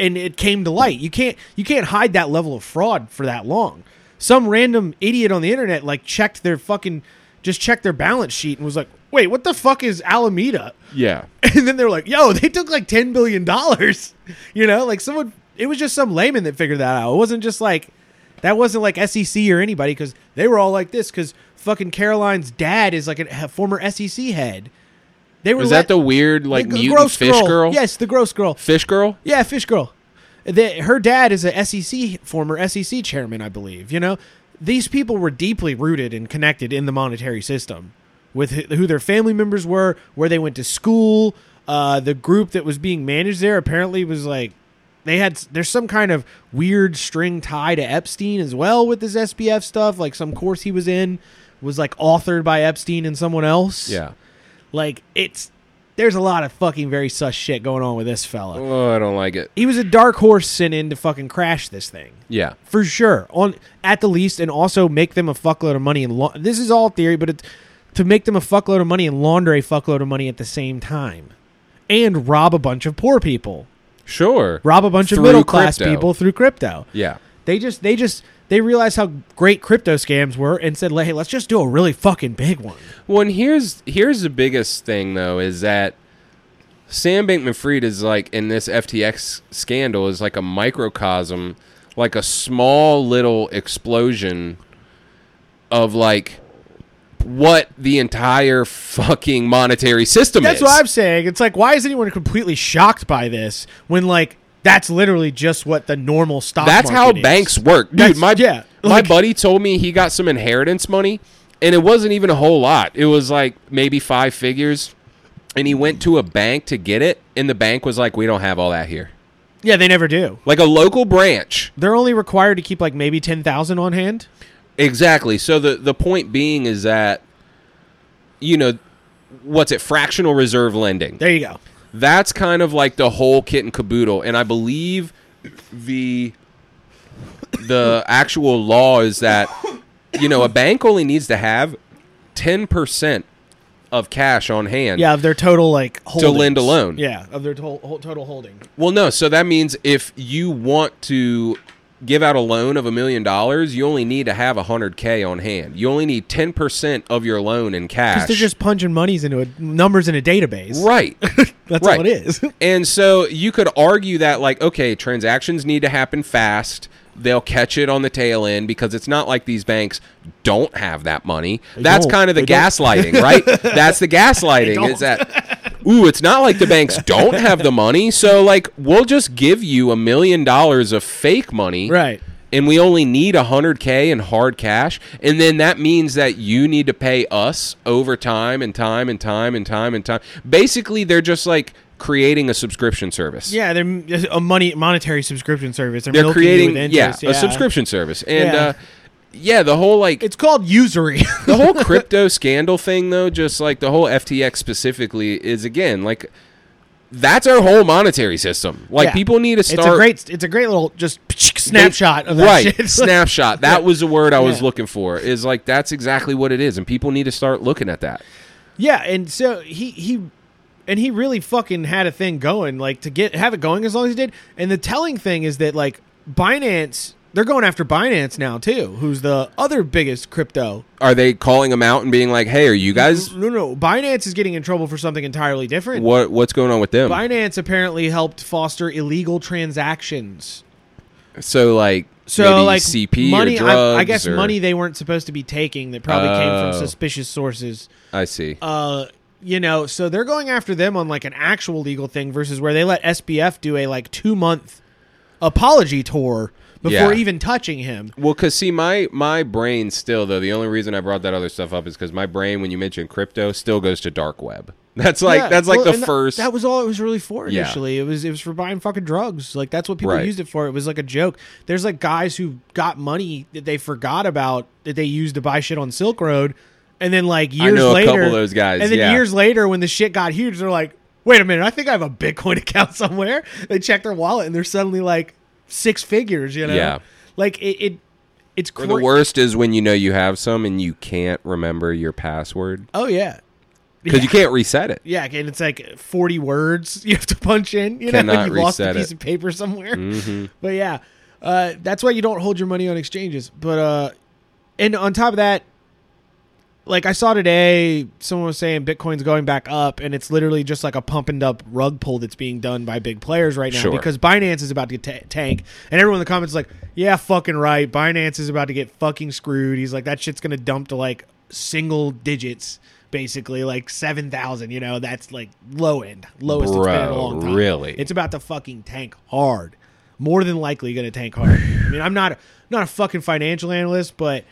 and it came to light. You can't you can't hide that level of fraud for that long. Some random idiot on the internet like checked their fucking just checked their balance sheet and was like, "Wait, what the fuck is Alameda?" yeah. And then they're like, "Yo, they took like 10 billion dollars." You know, like someone it was just some layman that figured that out. It wasn't just like that wasn't like SEC or anybody cuz they were all like this cuz fucking Caroline's dad is like a, a former SEC head. They were Was let- that the weird like the mutant gross fish girl? Yes, the gross girl. Fish girl? Yeah, fish girl. The, her dad is a SEC former SEC chairman, I believe. You know, these people were deeply rooted and connected in the monetary system with who who their family members were, where they went to school. Uh, the group that was being managed there apparently was like they had. There's some kind of weird string tie to Epstein as well with this SBF stuff. Like some course he was in was like authored by Epstein and someone else. Yeah. Like it's. There's a lot of fucking very sus shit going on with this fella Oh, I don't like it. he was a dark horse sent in to fucking crash this thing Yeah. for sure on at the least and also make them a fuckload of money and la- this is all theory but it's to make them a fuckload of money and launder a fuckload of money at the same time and rob a bunch of poor people Sure. rob a bunch of middle class people through crypto Yeah. they just they just they realized how great crypto scams were and said hey let's just do a really fucking big one Well, and here's here's the biggest thing though is that Sam Bankman-Fried is like in this FTX scandal is like a microcosm, like a small little explosion of like what the entire fucking monetary system That's is. what I'm saying. It's like, why is anyone completely shocked by this when, like, that's literally just what the normal stock. That's how is? banks work, dude. That's- my yeah, my buddy told me he got some inheritance money, and it wasn't even a whole lot. It was like maybe five figures, and he went to a bank to get it, and the bank was like, "We don't have all that here." Yeah, they never do. Like a local branch, They're only required to keep like maybe ten thousand on hand. exactly. So the the point being is that, you know, what's it? Fractional reserve lending. There you go. That's kind of like the whole kit and caboodle, and I believe the the actual law is that you know a bank only needs to have ten percent of cash on hand. Yeah, of their total like holdings. To lend a loan. Yeah, of their total total holding. Well, no. So that means if you want to give out a loan of a million dollars, you only need to have a hundred k on hand. You only need ten percent of your loan in cash. They're just punching monies into a, numbers in a database. right. That's right. all it is. And so you could argue that, like, okay, transactions need to happen fast. They'll catch it on the tail end because it's not like these banks don't have that money. That's don't. kind of the They gaslighting, right? That's the gaslighting. Is that, ooh, it's not like the banks don't have the money. So, like, we'll just give you a million dollars of fake money. right. And we only need a hundred K in hard cash. And then that means that you need to pay us over time and time and time and time and time. Basically, they're just like creating a subscription service. Yeah, they're a money monetary subscription service. They're, They're creating yeah, interest. a subscription service. And Yeah. uh yeah, the whole like It's called usury. the whole crypto scandal thing though, just like the whole FTX specifically is again like that's our whole monetary system. Like Yeah. people need to start It's a great. It's a great little just snapshot of that right shit. snapshot that was the word i was Yeah. looking for is like that's exactly what it is and people need to start looking at that yeah, and so he he, and he really fucking had a thing going, like to get have it going as long as he did. And the telling thing is that like Binance, they're going after Binance now too, who's the other biggest crypto. are they calling them out and being like hey are you guys No, no, Binance is getting in trouble for something entirely different. what what's going on with them Binance apparently helped foster illegal transactions. so like So like cp money, drugs I, I guess or- money they weren't supposed to be taking that probably came Oh. from suspicious sources. i see Uh, you know, so they're going after them on like an actual legal thing versus where they let SBF do a like two month apology tour before Yeah. even touching him. Well, cause see, my my brain still though. The only reason I brought that other stuff up is because my brain, when you mention crypto, still goes to dark web. That's like Yeah, that's like well, the that- first. That, was all it was really for Yeah. initially. It was it was for buying fucking drugs. Like that's what people Right. used it for. It was like a joke. There's like guys who got money that they forgot about that they used to buy shit on Silk Road, and then like years know a later, couple of those guys, And then yeah. years later, when the shit got huge, they're like, "Wait a minute, I think I have a Bitcoin account somewhere." They check their wallet and they're suddenly like six figures. You know? Yeah. Like it. it it's or the worst is when you know you have some and you can't remember your password Oh yeah. because you can't reset it. Yeah, and it's like 40 words you have to punch in. You know, Cannot and you lost a piece it. of paper somewhere. Mm-hmm. But yeah, uh, that's why you don't hold your money on exchanges. But uh, and on top of that, like I saw today, someone was saying Bitcoin's going back up, and it's literally just like a pump and up rug pull that's being done by big players right now Sure. because Binance is about to ta- tank, and everyone in the comments is like, "Yeah, fucking right, Binance is about to get fucking screwed." He's like, "That shit's gonna dump to like single digits." Basically, like seven thousand, you know, that's like low end, lowest it's been in a long time. really? It's about to fucking tank hard. More than likely going to tank hard. I mean, I'm not not a fucking financial analyst, but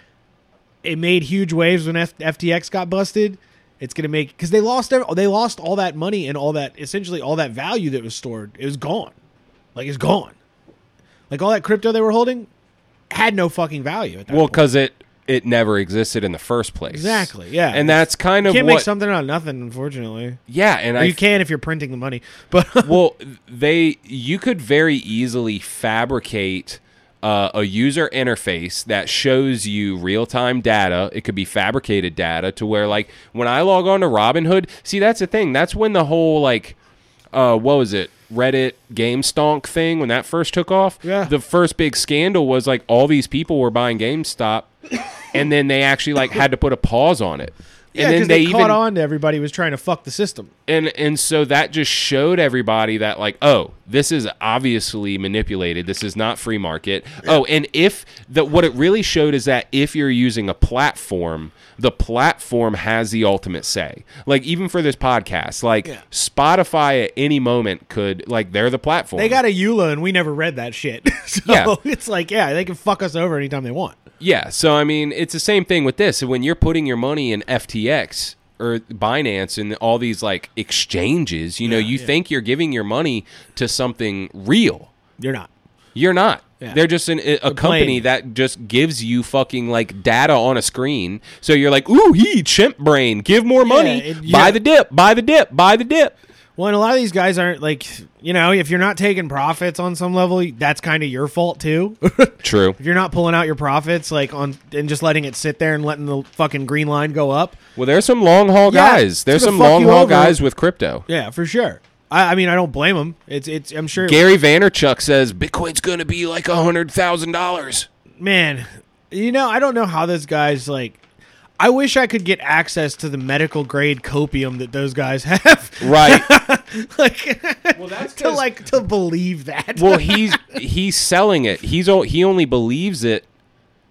it made huge waves when F- FTX got busted. It's going to make because they lost every, they lost all that money and all that essentially all that value that was stored. It was gone, like it's gone. Like all that crypto they were holding had no fucking value at that Well, because it it never existed in the first place. Exactly, yeah. and that's kind you of can't what. make something out of nothing, unfortunately. yeah, and Or I you can if you're printing the money, but well, they you could very easily fabricate uh, a user interface that shows you real time data. It could be fabricated data to where, like, when I log on to Robinhood, see, that's the thing. That's when the whole like, uh, what was it? Reddit game stonk thing when that first took off. Yeah. The first big scandal was like all these people were buying GameStop, and then they actually like had to put a pause on it. Yeah, and because then they, they, caught even on to everybody was trying to fuck the system. and and so that just showed everybody that like oh this is obviously manipulated this is not free market oh and if the what it really showed is that if you're using a platform the platform has the ultimate say like even for this podcast like Yeah. spotify at any moment could like they're the platform They got a EULA and we never read that shit. so Yeah. it's like, yeah, they can fuck us over anytime they want. Yeah, so I mean, it's the same thing with this. When you're putting your money in FTX or Binance and all these like exchanges, you know, you yeah. think you're giving your money to something real. You're not. You're not. Yeah. They're just an, a a company playing. that just gives you fucking like data on a screen. So you're like, ooh, he chimp brain, give more money, it- buy the dip, buy the dip, buy the dip. Well, and a lot of these guys aren't like, you know, if you're not taking profits on some level, that's kind of your fault too. True. if you're not pulling out your profits, like on and just letting it sit there and letting the fucking green line go up, Well, there's some long haul Yeah, guys. There's some long haul over. guys with crypto. yeah, for sure. I, I mean, I don't blame them. It's it's. I'm sure, Gary Vaynerchuk says Bitcoin's going to be like a hundred thousand dollars. man. You know, I don't know how those guys like. I wish I could get access to the medical grade copium that those guys have. Right. like, Well, that's to 'cause- like to believe that. well, he's he's selling it. He's o- he only believes it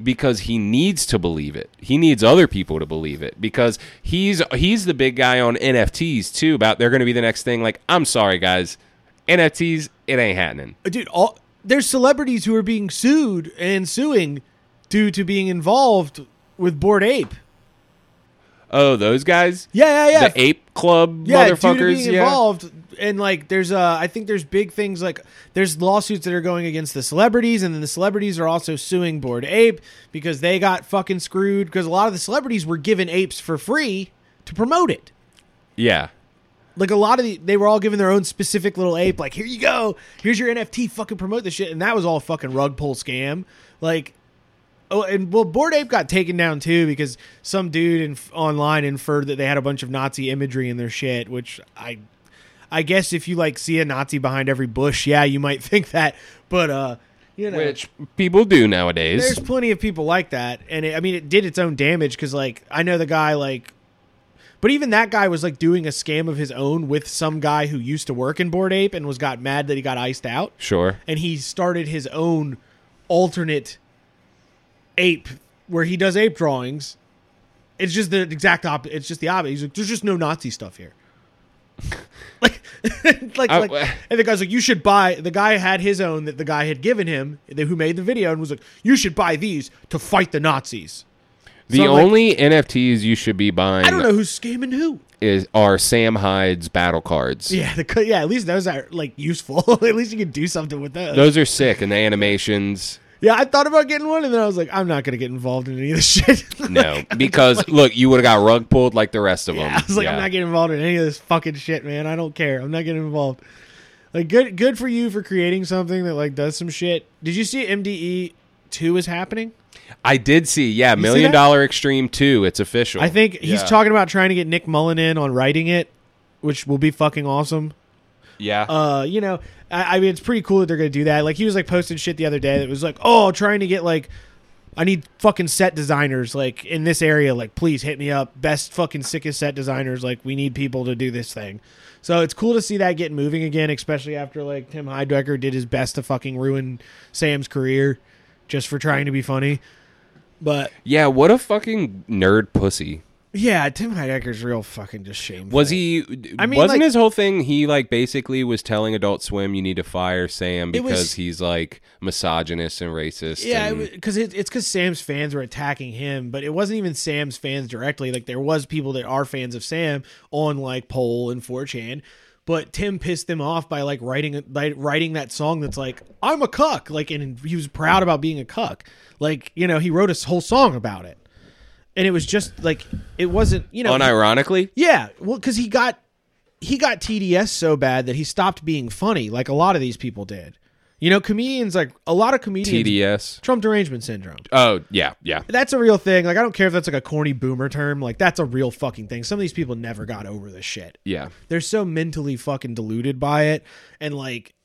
because he needs to believe it. He needs other people to believe it because he's he's the big guy on NFTs too. About they're going to be the next thing. Like, I'm sorry, guys, NFTs it ain't happening. Uh, dude all there's celebrities who are being sued and suing due to being involved with Bored Ape Oh, those guys, yeah yeah yeah. The ape club yeah motherfuckers. Yeah, involved. And like there's uh i think there's big things like there's lawsuits that are going against the celebrities and then the celebrities are also suing Bored Ape because they got fucking screwed because a lot of the celebrities were given apes for free to promote it. Yeah. like a lot of the they were all given their own specific little ape like here you go. Here's your nft fucking promote this shit. And that was all fucking rug pull scam. Like oh and well Bored Ape got taken down too because some dude in, online inferred that they had a bunch of nazi imagery in their shit which i i guess if you like see a nazi behind every bush yeah you might think that but uh you know Which people do nowadays. there's plenty of people like that and it, i mean it did its own damage because like i know the guy like but even that guy was like doing a scam of his own with some guy who used to work in Bored Ape and was got mad that he got iced out Sure. and he started his own alternate ape where he does ape drawings it's just the exact opposite it's just the opposite he's like there's just no nazi stuff here like like, I- like, and the guy's like, you should buy. The guy had his own that the guy had given him, the- who made the video, and was like, you should buy these to fight the Nazis. The So I'm like- only NFTs you should be buying I don't know who's scamming who. is are Sam Hyde's battle cards. Yeah, the, yeah. At least those are like useful. at least you can do something with those. Those are sick, and the animations. Yeah, I thought about getting one, and then I was like, I'm not gonna get involved in any of this shit. No, because look, you would have got rug pulled like the rest of them. I was like, I'm not getting involved in any of this fucking shit, man. I don't care. I'm not getting involved. Like, good, good for you for creating something that like does some shit. Did you see MDE two is happening? I did see, yeah, see Million that? Dollar Extreme Two. It's official. I think he's Yeah. talking about trying to get Nick Mullen in on writing it, which will be fucking awesome. Yeah, Uh, you know, I, I mean, it's pretty cool that they're gonna do that. Like, he was like posting shit the other day that was like, oh, trying to get like. I need fucking set designers like in this area. Like, please hit me up. Best fucking sickest set designers. Like, we need people to do this thing. So it's cool to see that get moving again, especially after like Tim Heidecker did his best to fucking ruin Sam's career just for trying to be funny. But yeah. What a fucking nerd pussy. Yeah, Tim Heidecker's real fucking just shameful. Was he? I mean, wasn't like- his whole thing? He like basically was telling Adult Swim, "You need to fire Sam It was- because he's like misogynist and racist." Yeah, because it, it's because Sam's fans were attacking him, but it wasn't even Sam's fans directly. Like there was people that are fans of Sam on like Pol and 4chan, but Tim pissed them off by like writing by writing that song that's like I'm a cuck, like and he was proud about being a cuck. Like you know he wrote a whole song about it, and it was just like it wasn't you know unironically. yeah, well, because he got he got TDS so bad that he stopped being funny, like a lot of these people did. You know, comedians like a lot of comedians TDS. Trump derangement syndrome. Oh yeah, yeah. That's a real thing. Like I don't care if that's like a corny boomer term. Like that's a real fucking thing. Some of these people never got over this shit. Yeah. They're so mentally fucking deluded by it and like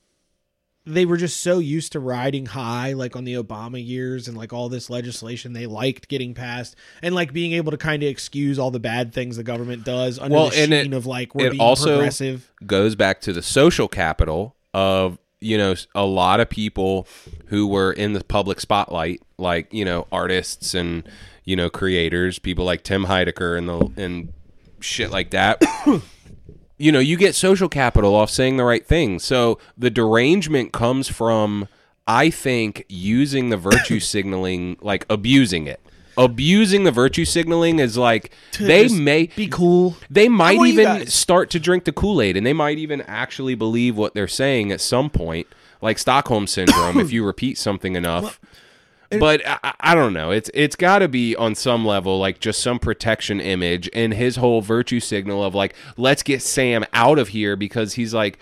they were just so used to riding high like on the Obama years and like all this legislation they liked getting passed and like being able to kind of excuse all the bad things the government does under Well, the sheen it- of like we're it being also- progressive. goes back to the social capital of you know a lot of people who were in the public spotlight like you know artists and you know creators people like Tim Heidecker and the and shit like that you know you get social capital off saying the right thing so the derangement comes from i think using the virtue signaling like abusing it abusing the virtue signaling is like they just may Be cool. they might even start to drink the Kool-Aid and they might even actually believe what they're saying at some point, like Stockholm syndrome if you repeat something enough. But I, I- don't know. It's it's got to be on some level like just some protection image and his whole virtue signal of like let's get Sam out of here because he's like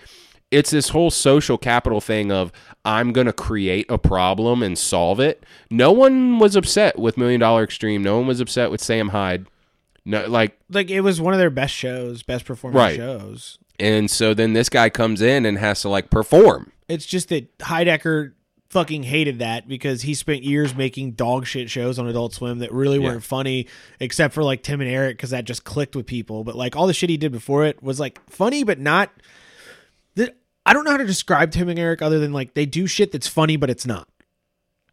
it's this whole social capital thing of I'm going to create a problem and solve it. No one was upset with Million Dollar Extreme. No one was upset with Sam Hyde. No like Like it was one of their best shows, best performing Right. shows. And so then this guy comes in and has to like perform. It's just that Heidecker fucking hated that because he spent years making dog shit shows on Adult Swim that really Yeah. weren't funny, except for like Tim and Eric because that just clicked with people. But like all the shit he did before it was like funny, but not. The, I don't know how to describe Tim and Eric other than like they do shit that's funny, but it's not.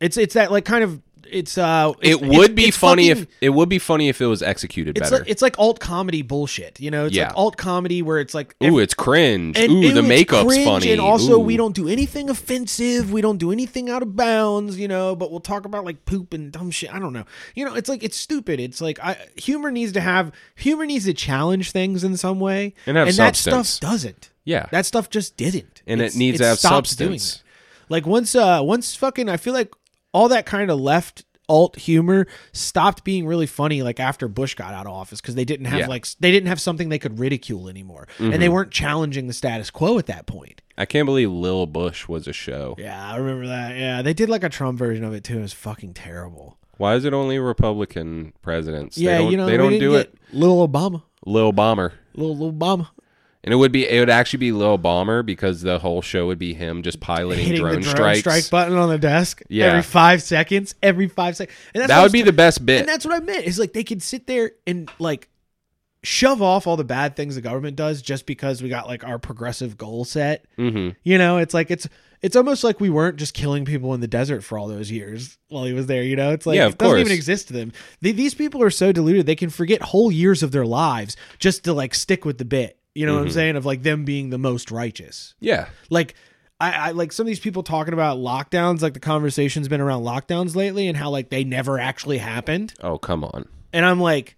It's it's that like kind of it's uh It would it's- be it's funny fucking- if it would be funny if it was executed it's better. like it's like alt comedy bullshit, you know. It's Yeah. like alt comedy where it's like Ooh, it's cringe. and Ooh, the it's makeup's funny. And also, Ooh. we don't do anything offensive. We don't do anything out of bounds, you know. But we'll talk about like poop and dumb shit. I don't know. You know, it's like it's stupid. It's like I, humor needs to have humor needs to challenge things in some way, And have that stuff doesn't. Yeah. that stuff just didn't. And It's- it needs to have substance. Like once, uh, once fucking, I feel like all that kind of left alt humor stopped being really funny like after Bush got out of office because they didn't have Yeah. like they didn't have something they could ridicule anymore and Mm-hmm. they weren't challenging the status quo at that point. I can't believe Lil Bush was a show. Yeah, I remember that. Yeah, they did like a Trump version of it too. It was fucking terrible. Why is it only Republican presidents? Yeah, they don't, you know they don't do get it. Little Obama, Lil Bomber. little, little Obama And it would be it would actually be Lil Bomber because the whole show would be him just piloting hitting drone, the drone strikes. strike button on the desk. Yeah. every five seconds. Every five seconds. And that's that would be the best bit. And that's what I meant. Is like they could sit there and like shove off all the bad things the government does just because we got like our progressive goal set. hmm You know, it's like it's it's almost like we weren't just killing people in the desert for all those years while he was there. You know, it's like Yeah, it doesn't even exist to them. Th- these people are so deluded they can forget whole years of their lives just to like stick with the bit. You know what I'm mm-hmm. saying? Of like them being the most righteous. Yeah. Like I, I like some of these people talking about lockdowns, like the conversation's been around lockdowns lately and how like they never actually happened. Oh, come on. And I'm like,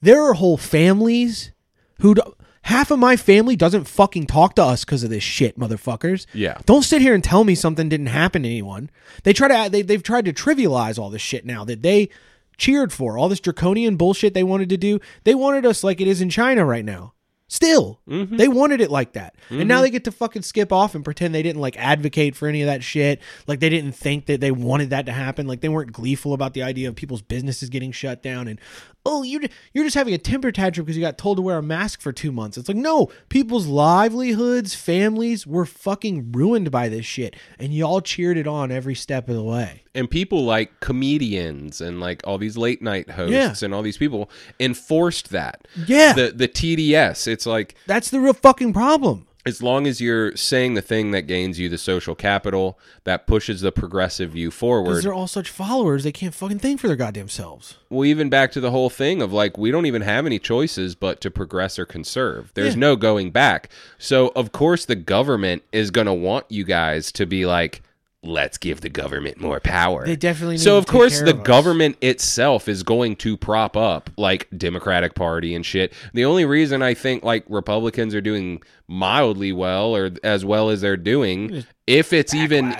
there are whole families who do, half of my family doesn't fucking talk to us because of this shit, motherfuckers. Yeah. Don't sit here and tell me something didn't happen to anyone. They try to they they've tried to trivialize all this shit now that they cheered for all this draconian bullshit they wanted to do. They wanted us like it is in China right now. Still, mm-hmm. they wanted it like that, and now mm-hmm. they get to fucking skip off and pretend they didn't like advocate for any of that shit. Like they didn't think that they wanted that to happen. Like they weren't gleeful about the idea of people's businesses getting shut down. And oh, you you're just having a temper tantrum because you got told to wear a mask for two months. It's like no, people's livelihoods, families were fucking ruined by this shit, and y'all cheered it on every step of the way. and people like comedians and like all these late night hosts Yeah. and all these people enforced that. Yeah. The the TDS. It's like That's the real fucking problem. As long as you're saying the thing that gains you the social capital that pushes the progressive view forward. Because they're all such followers, they can't fucking think for their goddamn selves. Well, even back to the whole thing of like we don't even have any choices but to progress or conserve. There's Yeah. no going back. So of course the government is going to want you guys to be like let's give the government more power. They definitely need So of course the of government itself is going to prop up like Democratic Party and shit. The only reason I think like Republicans are doing mildly well or as well as they're doing if it's even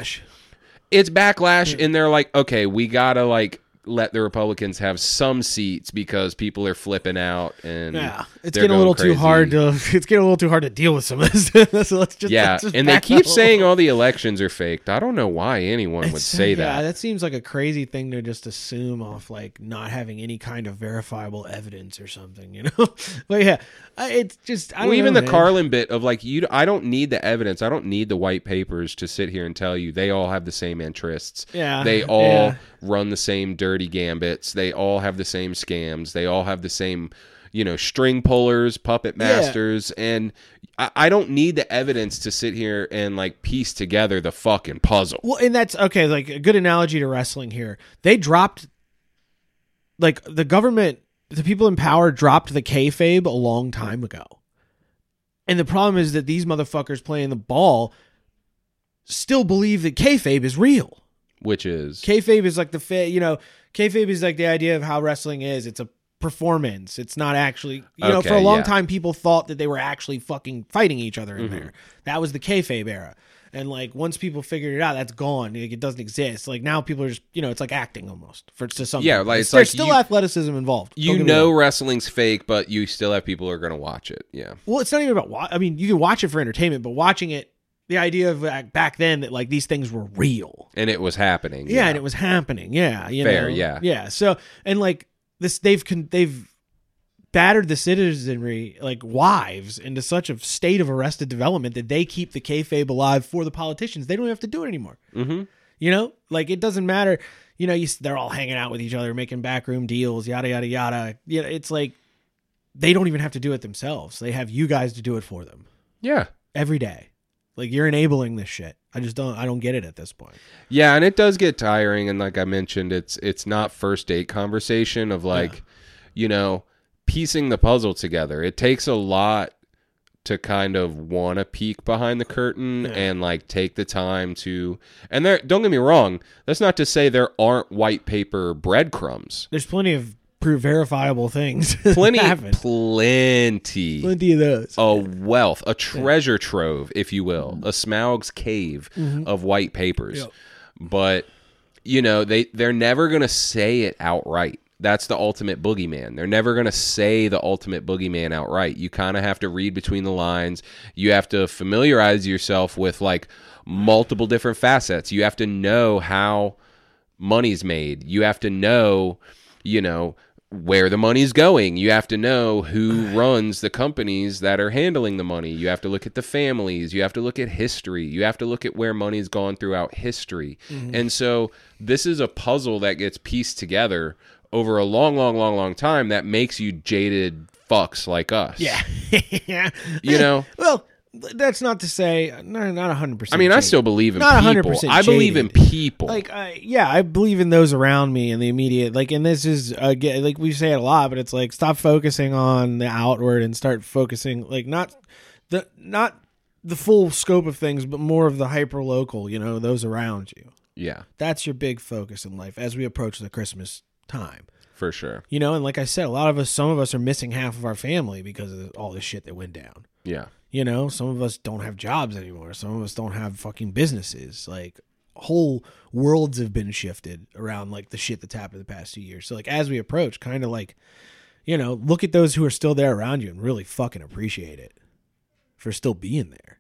it's backlash hmm. and they're like okay we gotta like let the republicans have some seats because people are flipping out and Yeah, it's getting a little going too hard to. It's getting a little too hard to deal with some of this. so let's just yeah let's just and they keep saying all the elections are faked i don't know why anyone would It's- say yeah, that that seems like a crazy thing to just assume off like not having any kind of verifiable evidence or something, you know. but yeah, it's just I don't well, even know, the man. Carlin bit of like you, I don't need the evidence. I don't need the white papers to sit here and tell you they all have the same interests. Yeah, they all yeah. run the same dirty gambits. They all have the same scams. They all have the same, you know, string pullers, puppet Yeah. masters, and I, I don't need the evidence to sit here and like piece together the fucking puzzle. Well, and that's okay. Like a good analogy to wrestling here. They dropped, like the government, the people in power dropped the kayfabe a long time ago, and the problem is that these motherfuckers playing the ball still believe that kayfabe is real. Which is Kayfabe is like the fa- you know, kayfabe is like the idea of how wrestling is. It's a performance. It's not actually you know. For a long yeah. time, people thought that they were actually fucking fighting each other Mm-hmm. in there. That was the kayfabe era. And like once people figured it out, that's gone. Like it doesn't exist. Like now people are just you know it's like acting almost for to some. Yeah, like, it's there's like still you- athleticism involved. Don't you know wrestling's fake, but you still have people who are going to watch it. Yeah. Well, it's not even about. Wa- I mean, you can watch it for entertainment, but watching it, the idea of like, back then that like these things were real. And it was happening. yeah, and it was happening. Yeah, you Fair, know? yeah. yeah. So and like this, they've con- they've battered the citizenry like wives into such a state of arrested development that they keep the kayfabe alive for the politicians. They don't have to do it anymore. Mm-hmm. You know, like it doesn't matter. You know, you, they're all hanging out with each other, making backroom deals, yada yada yada. Yeah, it's like they don't even have to do it themselves. They have you guys to do it for them Yeah. every day. Like you're enabling this shit. I just don't. I don't get it at this point. Yeah, and it does get tiring and like I mentioned it's it's not first date conversation of like you know piecing the puzzle together. It takes a lot to kind of want to peek behind the curtain and like take the time to and there don't get me wrong, that's not to say there aren't white paper breadcrumbs. There's plenty of prove verifiable things. Plenty happen. plenty Plenty of those. a wealth, a treasure trove, if you will, mm-hmm. a Smaug's cave mm-hmm. of white papers. Yep. But you know, they they're never gonna say it outright. That's the ultimate boogeyman. They're never gonna say the ultimate boogeyman outright. You kind of have to read between the lines. You have to familiarize yourself with like multiple different facets. You have to know how money's made. You have to know, you know, where the money's going. You have to know who runs the companies that are handling the money. You have to look at the families. You have to look at history. You have to look at where money's gone throughout history. Mm-hmm. And so this is a puzzle that gets pieced together over a long, long, long, long time that makes you jaded fucks like us. Yeah. yeah. You know? Well, that's not to say uh, no, not hundred percent. I mean, I still believe in people. Not people. 100% I believe in people. like I, yeah i believe in those around me and the immediate like and this is again like we say it a lot but it's like stop focusing on the outward and start focusing like not the not the full scope of things but more of the hyper local you know those around you yeah, that's your big focus in life as we approach the christmas time for sure. you know and like i said a lot of us some of us are missing half of our family because of all this shit that went down Yeah, you know, some of us don't have jobs anymore. Some of us don't have fucking businesses. Like whole worlds have been shifted around like the shit that's happened the past two years. So like as we approach, kind of like, you know, look at those who are still there around you and really fucking appreciate it for still being there.